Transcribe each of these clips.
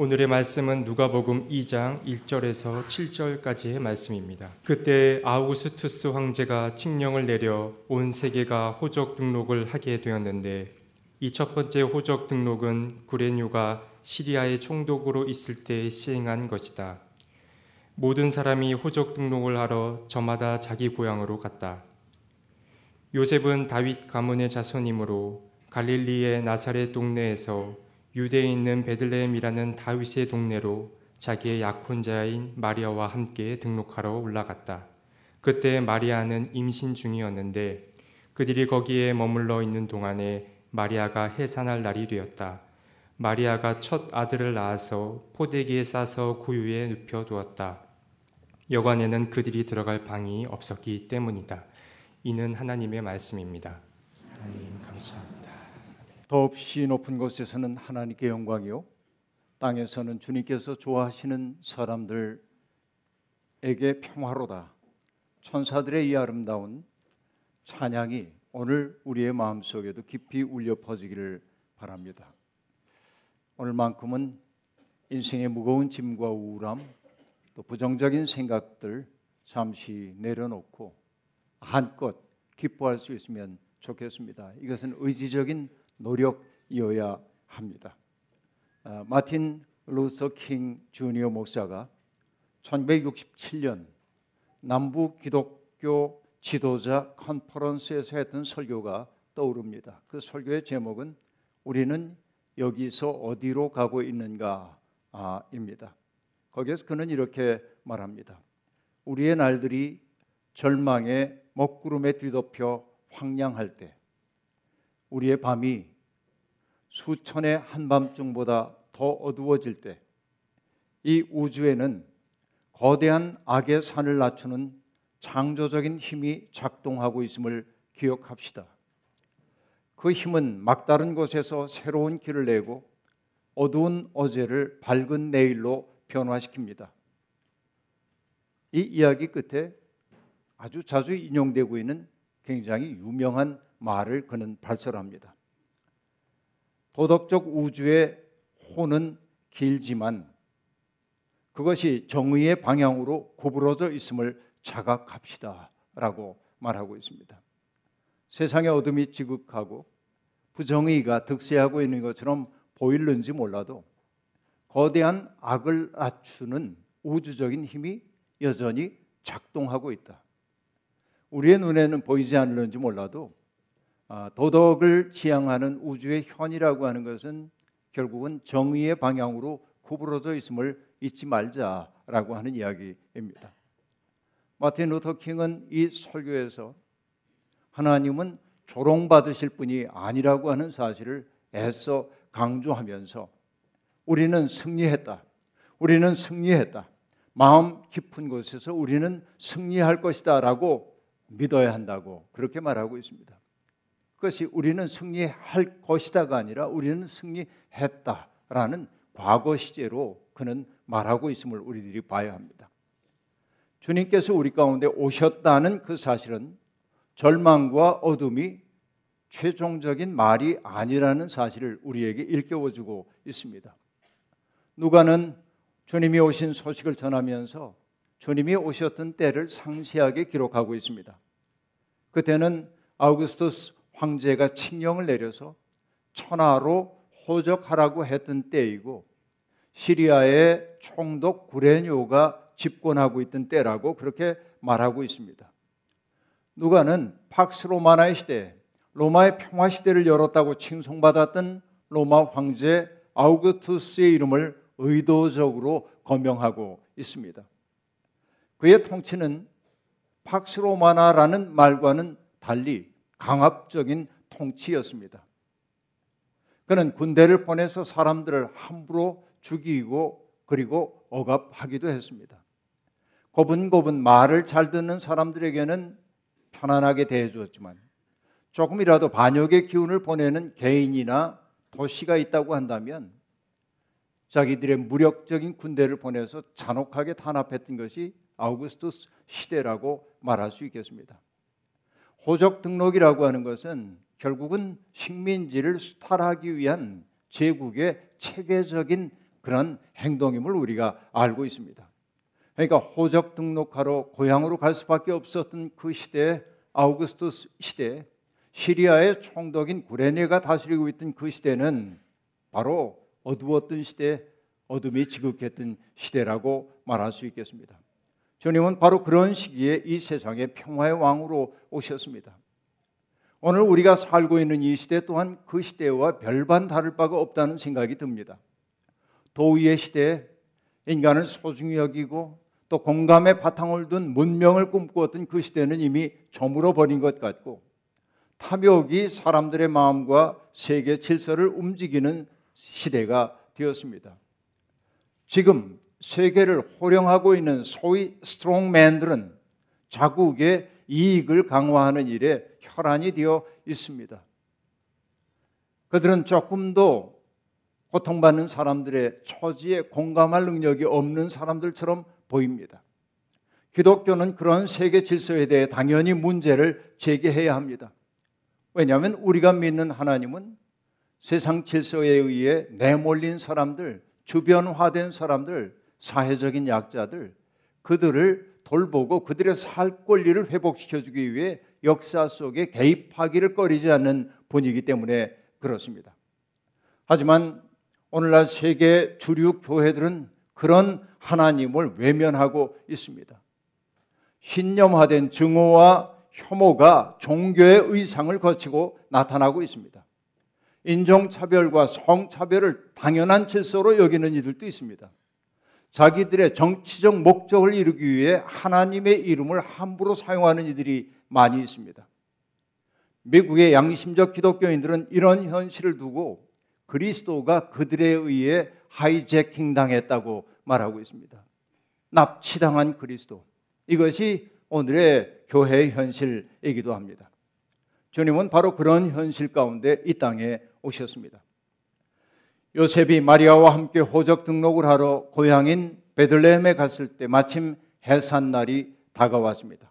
오늘의 말씀은 누가복음 2장 1절에서 7절까지의 말씀입니다. 그때 아우구스투스 황제가 칙령을 내려 온 세계가 호적 등록을 하게 되었는데 이 첫 번째 호적 등록은 구레뇨가 시리아의 총독으로 있을 때 시행한 것이다. 모든 사람이 호적 등록을 하러 저마다 자기 고향으로 갔다. 요셉은 다윗 가문의 자손이므로 갈릴리의 나사렛 동네에서 유대에 있는 베들레헴이라는 다윗의 동네로 자기의 약혼자인 마리아와 함께 등록하러 올라갔다. 그때 마리아는 임신 중이었는데 그들이 거기에 머물러 있는 동안에 마리아가 해산할 날이 되었다. 마리아가 첫 아들을 낳아서 포대기에 싸서 구유에 눕혀 두었다. 여관에는 그들이 들어갈 방이 없었기 때문이다. 이는 하나님의 말씀입니다. 하나님 감사합니다. 더없이 높은 곳에서는 하나님께 영광이요 땅에서는 주님께서 좋아하시는 사람들에게 평화로다. 천사들의 이 아름다운 찬양이 오늘 우리의 마음속에도 깊이 울려 퍼지기를 바랍니다. 오늘만큼은 인생의 무거운 짐과 우울함 또 부정적인 생각들 잠시 내려놓고 한껏 기뻐할 수 있으면 좋겠습니다. 이것은 의지적인 노력이어야 합니다. 아, 마틴 루서 킹 주니어 목사가 1967년 남부 기독교 지도자 컨퍼런스에서 했던 설교가 떠오릅니다. 그 설교의 제목은 우리는 여기서 어디로 가고 있는가입니다. 거기에서 그는 이렇게 말합니다. 우리의 날들이 절망의 먹구름에 뒤덮여 황량할 때 우리의 밤이 수천의 한밤중보다 더 어두워질 때 이 우주에는 거대한 악의 산을 낮추는 창조적인 힘이 작동하고 있음을 기억합시다. 그 힘은 막다른 곳에서 새로운 길을 내고 어두운 어제를 밝은 내일로 변화시킵니다. 이 이야기 끝에 아주 자주 인용되고 있는 굉장히 유명한 말을 그는 발설합니다. 도덕적 우주의 호는 길지만 그것이 정의의 방향으로 구부러져 있음을 자각합시다 라고 말하고 있습니다. 세상의 어둠이 지극하고 부정의가 득세하고 있는 것처럼 보일는지 몰라도 거대한 악을 낮추는 우주적인 힘이 여전히 작동하고 있다. 우리의 눈에는 보이지 않는지 몰라도 아, 도덕을 지향하는 우주의 현이라고 하는 것은 결국은 정의의 방향으로 구부러져 있음을 잊지 말자라고 하는 이야기입니다. 마틴 루터 킹은 이 설교에서 하나님은 조롱받으실 분이 아니라고 하는 사실을 애써 강조하면서 우리는 승리했다. 우리는 승리했다. 마음 깊은 곳에서 우리는 승리할 것이다라고 믿어야 한다고 그렇게 말하고 있습니다. 그것이 우리는 승리할 것이다가 아니라 우리는 승리했다라는 과거 시제로 그는 말하고 있음을 우리들이 봐야 합니다. 주님께서 우리 가운데 오셨다는 그 사실은 절망과 어둠이 최종적인 말이 아니라는 사실을 우리에게 일깨워주고 있습니다. 누가는 주님이 오신 소식을 전하면서 주님이 오셨던 때를 상세하게 기록하고 있습니다. 그때는 아우구스투스 황제가 칙령을 내려서 천하로 호적하라고 했던 때이고 시리아의 총독 구레뇨가 집권하고 있던 때라고 그렇게 말하고 있습니다. 누가는 팍스 로마나의 시대, 로마의 평화 시대를 열었다고 칭송받았던 로마 황제 아우구투스의 이름을 의도적으로 거명하고 있습니다. 그의 통치는 팍스 로마나라는 말과는 달리 강압적인 통치였습니다. 그는 군대를 보내서 사람들을 함부로 죽이고 그리고 억압하기도 했습니다. 고분고분 말을 잘 듣는 사람들에게는 편안하게 대해주었지만 조금이라도 반역의 기운을 보내는 개인이나 도시가 있다고 한다면 자기들의 무력적인 군대를 보내서 잔혹하게 탄압했던 것이 아우구스투스 시대라고 말할 수 있겠습니다. 호적 등록이라고 하는 것은 결국은 식민지를 수탈하기 위한 제국의 체계적인 그런 행동임을 우리가 알고 있습니다. 그러니까 호적 등록하러 고향으로 갈 수밖에 없었던 그 시대 아우구스투스 시대 시리아의 총독인 구레네가 다스리고 있던 그 시대는 바로 어두웠던 시대, 어둠이 지극했던 시대라고 말할 수 있겠습니다. 주님은 바로 그런 시기에 이 세상의 평화의 왕으로 오셨습니다. 오늘 우리가 살고 있는 이 시대 또한 그 시대와 별반 다를 바가 없다는 생각이 듭니다. 도의의 시대에 인간을 소중히 여기고 또 공감의 바탕을 둔 문명을 꿈꾸었던 그 시대는 이미 저물어 버린 것 같고 탐욕이 사람들의 마음과 세계 질서를 움직이는 시대가 되었습니다. 지금 세계를 호령하고 있는 소위 스트롱맨들은 자국의 이익을 강화하는 일에 혈안이 되어 있습니다. 그들은 조금도 고통받는 사람들의 처지에 공감할 능력이 없는 사람들처럼 보입니다. 기독교는 그런 세계 질서에 대해 당연히 문제를 제기해야 합니다. 왜냐하면 우리가 믿는 하나님은 세상 질서에 의해 내몰린 사람들, 주변화된 사람들, 사회적인 약자들, 그들을 돌보고 그들의 살 권리를 회복시켜 주기 위해 역사 속에 개입하기를 꺼리지 않는 분이기 때문에 그렇습니다. 하지만 오늘날 세계 주류 교회들은 그런 하나님을 외면하고 있습니다. 신념화된 증오와 혐오가 종교의 의상을 거치고 나타나고 있습니다. 인종차별과 성차별을 당연한 질서로 여기는 이들도 있습니다. 자기들의 정치적 목적을 이루기 위해 하나님의 이름을 함부로 사용하는 이들이 많이 있습니다. 미국의 양심적 기독교인들은 이런 현실을 두고 그리스도가 그들에 의해 하이제킹 당했다고 말하고 있습니다. 납치당한 그리스도. 이것이 오늘의 교회의 현실이기도 합니다. 주님은 바로 그런 현실 가운데 이 땅에 오셨습니다. 요셉이 마리아와 함께 호적 등록을 하러 고향인 베들레헴에 갔을 때 마침 해산 날이 다가왔습니다.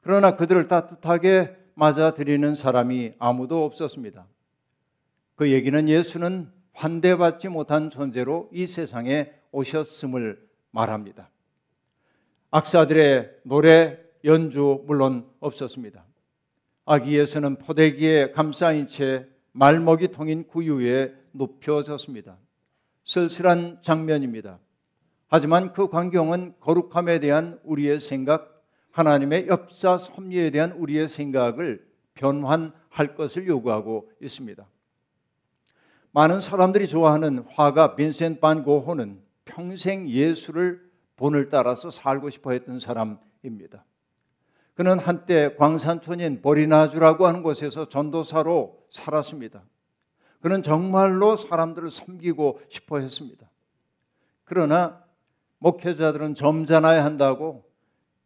그러나 그들을 따뜻하게 맞아들이는 사람이 아무도 없었습니다. 그 얘기는 예수는 환대받지 못한 존재로 이 세상에 오셨음을 말합니다. 악사들의 노래 연주 물론 없었습니다. 아기 예수는 포대기에 감싸인 채 말먹이 통인 구유에 높여졌습니다. 쓸쓸한 장면입니다. 하지만 그 광경은 거룩함에 대한 우리의 생각, 하나님의 엽사 섭리에 대한 우리의 생각을 변환할 것을 요구하고 있습니다. 많은 사람들이 좋아하는 화가 빈센 반 고호는 평생 예수를 본을 따라서 살고 싶어 했던 사람입니다. 그는 한때 광산촌인 보리나주라고 하는 곳에서 전도사로 살았습니다. 그는 정말로 사람들을 섬기고 싶어 했습니다. 그러나 목회자들은 점잖아야 한다고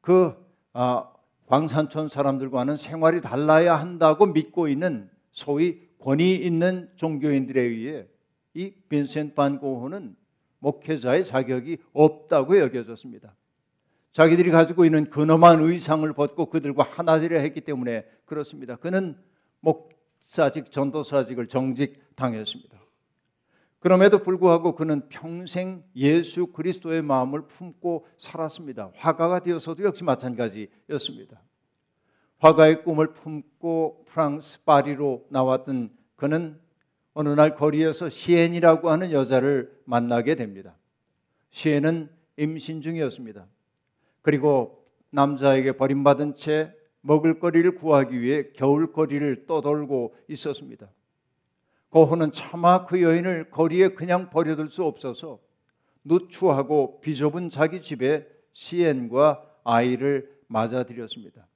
그 아, 광산촌 사람들과는 생활이 달라야 한다고 믿고 있는 소위 권위 있는 종교인들에 의해 이 빈센트 반 고흐는 목회자의 자격이 없다고 여겨졌습니다. 자기들이 가지고 있는 근엄한 의상을 벗고 그들과 하나 되려 했기 때문에 그렇습니다. 그는 목 사직 전도사직을 정직당했습니다. 그럼에도 불구하고 그는 평생 예수 그리스도의 마음을 품고 살았습니다. 화가가 되어서도 역시 마찬가지였습니다. 화가의 꿈을 품고 프랑스 파리로 나왔던 그는 어느 날 거리에서 시엔이라고 하는 여자를 만나게 됩니다. 시엔은 임신 중이었습니다. 그리고 남자에게 버림받은 채 먹을거리를 구하기 위해 겨울거리를 떠돌고 있었습니다. 고호는 차마 그 여인을 거리에 그냥 버려둘 수 없어서 누추하고 비좁은 자기 집에 시엔과 아이를 맞아들였습니다.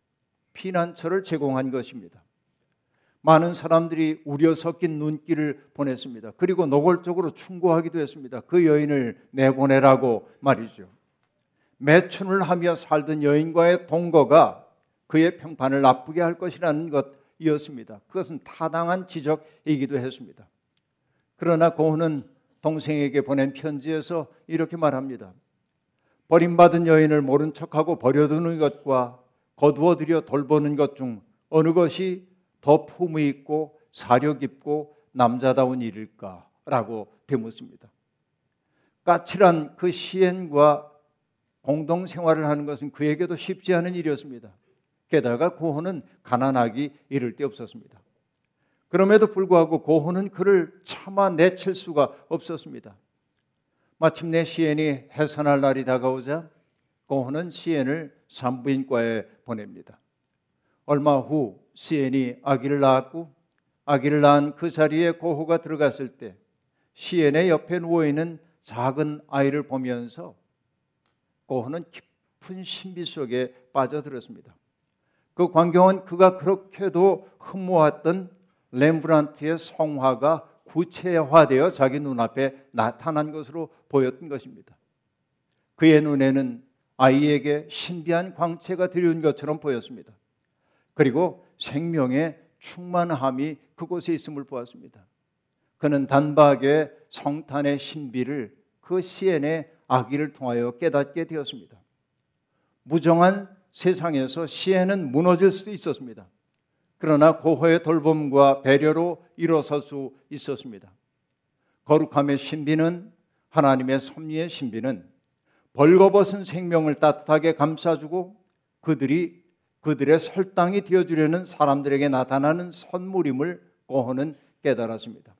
피난처를 제공한 것입니다. 많은 사람들이 우려 섞인 눈길을 보냈습니다. 그리고 노골적으로 충고하기도 했습니다. 그 여인을 내보내라고 말이죠. 매춘을 하며 살던 여인과의 동거가 그의 평판을 나쁘게 할 것이라는 것이었습니다. 그것은 타당한 지적이기도 했습니다. 그러나 고은은 동생에게 보낸 편지에서 이렇게 말합니다. 버림받은 여인을 모른 척하고 버려두는 것과 거두어 들여 돌보는 것 중 어느 것이 더 품위 있고 사려 깊고 남자다운 일일까라고 되묻습니다. 까칠한 그 시엔과 공동 생활을 하는 것은 그에게도 쉽지 않은 일이었습니다. 게다가 고호는 가난하기 이를 데 없었습니다. 그럼에도 불구하고 고호는 그를 차마 내칠 수가 없었습니다. 마침내 시엔이 해산할 날이 다가오자 고호는 시엔을 산부인과에 보냅니다. 얼마 후 시엔이 아기를 낳았고 아기를 낳은 그 자리에 고호가 들어갔을 때 시엔의 옆에 누워 있는 작은 아이를 보면서 고호는 깊은 신비 속에 빠져들었습니다. 그 광경은 그가 그렇게도 흠모했던 렘브란트의 성화가 구체화되어 자기 눈앞에 나타난 것으로 보였던 것입니다. 그의 눈에는 아이에게 신비한 광채가 들여온 것처럼 보였습니다. 그리고 생명의 충만함이 그곳에 있음을 보았습니다. 그는 단박에 성탄의 신비를 그 시엔의 아기를 통하여 깨닫게 되었습니다. 무정한 세상에서 시엔은 무너질 수도 있었습니다. 그러나 고호의 돌봄과 배려로 일어설 수 있었습니다. 거룩함의 신비는 하나님의 섭리의 신비는 벌거벗은 생명을 따뜻하게 감싸주고 그들이 그들의 설당이 되어주려는 사람들에게 나타나는 선물임을 고호는 깨달았습니다.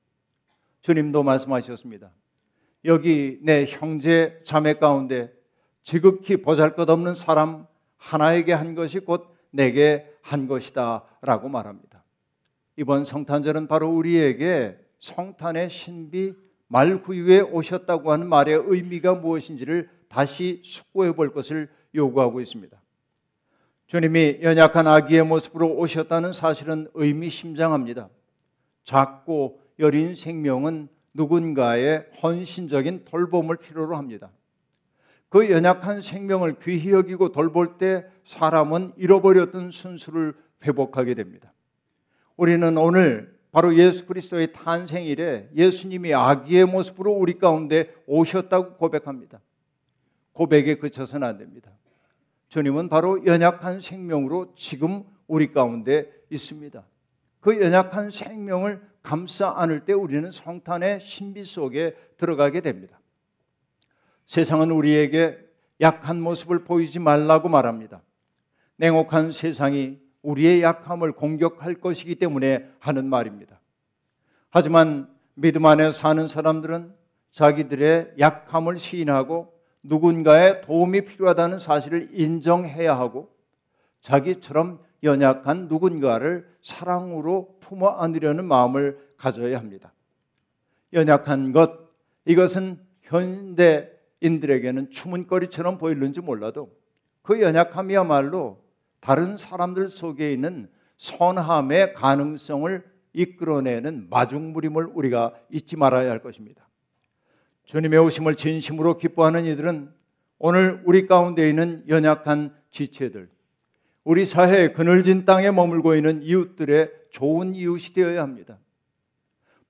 주님도 말씀하셨습니다. 여기 내 형제 자매 가운데 지극히 보잘것없는 사람 하나에게 한 것이 곧 내게 한 것이다 라고 말합니다. 이번 성탄절은 바로 우리에게 성탄의 신비 말구유에 오셨다고 하는 말의 의미가 무엇인지를 다시 숙고해 볼 것을 요구하고 있습니다. 주님이 연약한 아기의 모습으로 오셨다는 사실은 의미심장합니다. 작고 여린 생명은 누군가의 헌신적인 돌봄을 필요로 합니다. 그 연약한 생명을 귀히 여기고 돌볼 때 사람은 잃어버렸던 순수를 회복하게 됩니다. 우리는 오늘 바로 예수 그리스도의 탄생일에 예수님이 아기의 모습으로 우리 가운데 오셨다고 고백합니다. 고백에 그쳐서는 안 됩니다. 주님은 바로 연약한 생명으로 지금 우리 가운데 있습니다. 그 연약한 생명을 감싸 안을 때 우리는 성탄의 신비 속에 들어가게 됩니다. 세상은 우리에게 약한 모습을 보이지 말라고 말합니다. 냉혹한 세상이 우리의 약함을 공격할 것이기 때문에 하는 말입니다. 하지만 믿음 안에 사는 사람들은 자기들의 약함을 시인하고 누군가의 도움이 필요하다는 사실을 인정해야 하고 자기처럼 연약한 누군가를 사랑으로 품어 안으려는 마음을 가져야 합니다. 연약한 것, 이것은 현대 인들에게는 추문거리처럼 보일는지 몰라도 그 연약함이야말로 다른 사람들 속에 있는 선함의 가능성을 이끌어내는 마중물임을 우리가 잊지 말아야 할 것입니다. 주님의 오심을 진심으로 기뻐하는 이들은 오늘 우리 가운데 있는 연약한 지체들, 우리 사회의 그늘진 땅에 머물고 있는 이웃들의 좋은 이웃이 되어야 합니다.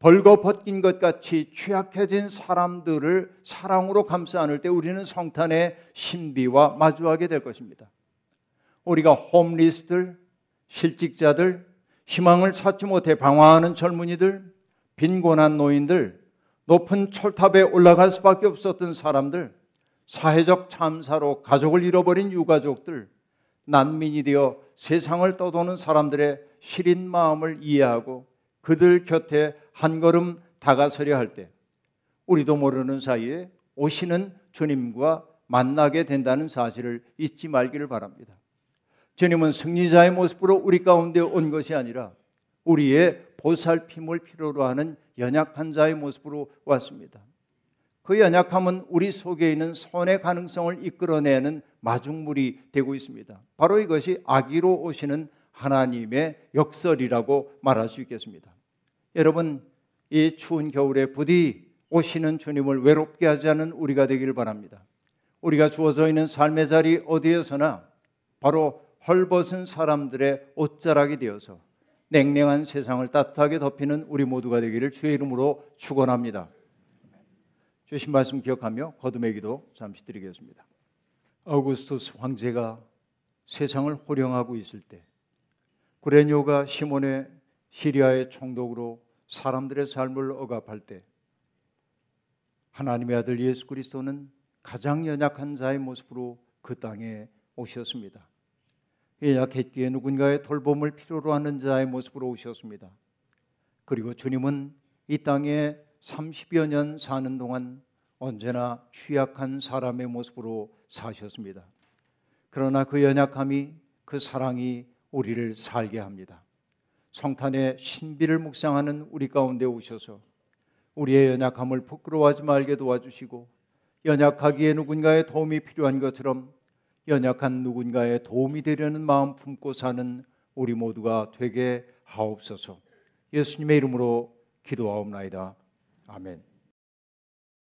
벌거벗긴 것 같이 취약해진 사람들을 사랑으로 감싸 안을 때 우리는 성탄의 신비와 마주하게 될 것입니다. 우리가 홈리스들, 실직자들, 희망을 찾지 못해 방황하는 젊은이들, 빈곤한 노인들, 높은 철탑에 올라갈 수밖에 없었던 사람들, 사회적 참사로 가족을 잃어버린 유가족들, 난민이 되어 세상을 떠도는 사람들의 시린 마음을 이해하고 그들 곁에 한 걸음 다가서려 할 때 우리도 모르는 사이에 오시는 주님과 만나게 된다는 사실을 잊지 말기를 바랍니다. 주님은 승리자의 모습으로 우리 가운데 온 것이 아니라 우리의 보살핌을 필요로 하는 연약한 자의 모습으로 왔습니다. 그 연약함은 우리 속에 있는 선의 가능성을 이끌어내는 마중물이 되고 있습니다. 바로 이것이 아기로 오시는 하나님의 역설이라고 말할 수 있겠습니다. 여러분, 이 추운 겨울에 부디 오시는 주님을 외롭게 하지 않은 우리가 되기를 바랍니다. 우리가 주어져 있는 삶의 자리 어디에서나 바로 헐벗은 사람들의 옷자락이 되어서 냉랭한 세상을 따뜻하게 덮이는 우리 모두가 되기를 주의 이름으로 축원합니다. 주신 말씀 기억하며 거듭의 기도 잠시 드리겠습니다. 아우구스토스 황제가 세상을 호령하고 있을 때 구레뇨가 시몬의 시리아의 총독으로 사람들의 삶을 억압할 때 하나님의 아들 예수 그리스도는 가장 연약한 자의 모습으로 그 땅에 오셨습니다. 연약했기에 누군가의 돌봄을 필요로 하는 자의 모습으로 오셨습니다. 그리고 주님은 이 땅에 30여 년 사는 동안 언제나 취약한 사람의 모습으로 사셨습니다. 그러나 그 연약함이 그 사랑이 우리를 살게 합니다. 성탄의 신비를 묵상하는 우리 가운데 오셔서 우리의 연약함을 부끄러워하지 말게 도와주시고 연약하기에 누군가의 도움이 필요한 것처럼 연약한 누군가의 도움이 되려는 마음 품고 사는 우리 모두가 되게 하옵소서. 예수님의 이름으로 기도하옵나이다. 아멘.